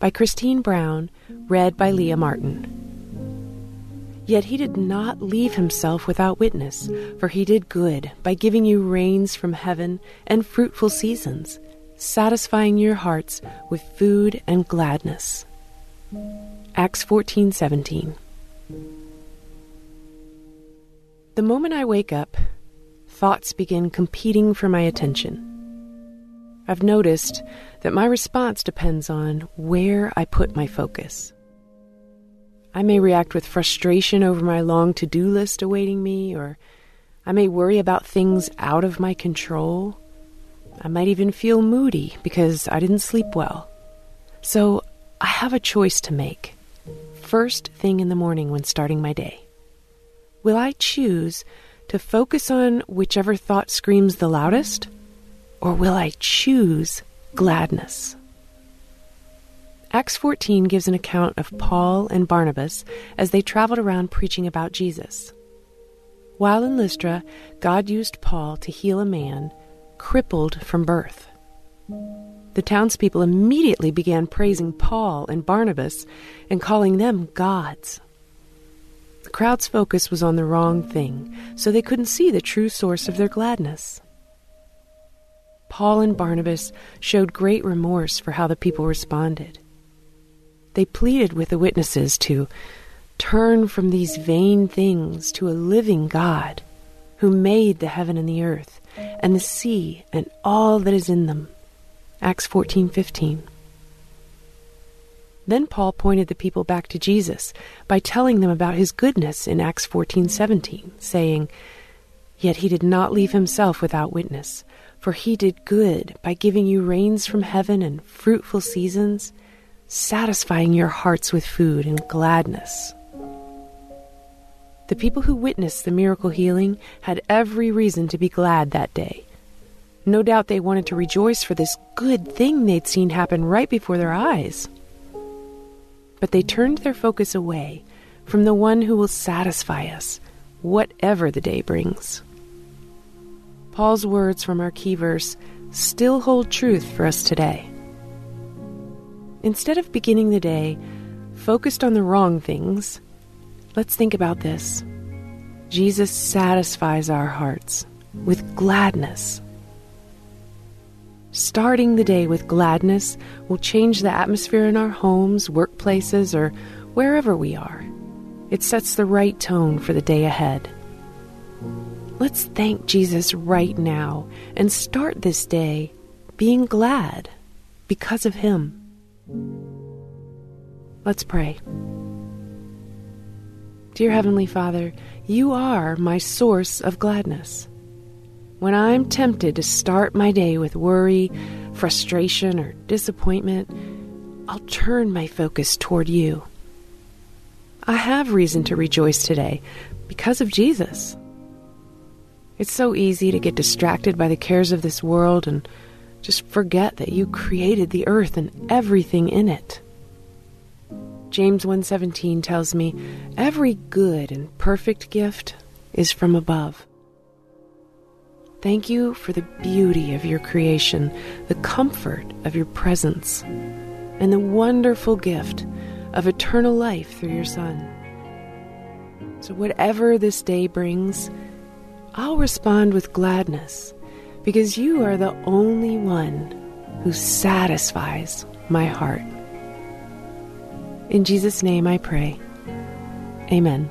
By Christine Brown, read by Leah Martin. Yet he did not leave himself without witness, for he did good by giving you rains from heaven and fruitful seasons, satisfying your hearts with food and gladness. Acts 14:17. The moment I wake up, thoughts begin competing for my attention. I've noticed that my response depends on where I put my focus. I may react with frustration over my long to do list awaiting me, or I may worry about things out of my control. I might even feel moody because I didn't sleep well. So I have a choice to make. First thing in the morning when starting my day. Will I choose to focus on whichever thought screams the loudest? Or will I choose gladness? Acts 14 gives an account of Paul and Barnabas as they traveled around preaching about Jesus. While in Lystra, God used Paul to heal a man crippled from birth. The townspeople immediately began praising Paul and Barnabas and calling them gods. The crowd's focus was on the wrong thing, so they couldn't see the true source of their gladness. Paul and Barnabas showed great remorse for how the people responded. They pleaded with the witnesses to turn from these vain things to a living God who made the heaven and the earth and the sea and all that is in them. Acts 14:15. Then Paul pointed the people back to Jesus by telling them about his goodness in Acts 14:17, saying, "Yet he did not leave himself without witness, for he did good by giving you rains from heaven and fruitful seasons, satisfying your hearts with food and gladness. The people who witnessed the miracle healing had every reason to be glad that day. No doubt they wanted to rejoice for this good thing they'd seen happen right before their eyes. But they turned their focus away from the one who will satisfy us, whatever the day brings. Paul's words from our key verse still hold truth for us today. Instead of beginning the day focused on the wrong things, let's think about this. Jesus satisfies our hearts with gladness. Starting the day with gladness will change the atmosphere in our homes, workplaces, or wherever we are. It sets the right tone for the day ahead. Let's thank Jesus right now and start this day being glad because of Him. Let's pray. Dear Heavenly Father, you are my source of gladness. When I'm tempted to start my day with worry, frustration, or disappointment, I'll turn my focus toward you. I have reason to rejoice today because of Jesus. It's so easy to get distracted by the cares of this world and just forget that you created the earth and everything in it. James 1:17 tells me every good and perfect gift is from above. Thank you for the beauty of your creation, the comfort of your presence, and the wonderful gift of eternal life through your Son. So, whatever this day brings, I'll respond with gladness because you are the only one who satisfies my heart. In Jesus' name I pray. Amen.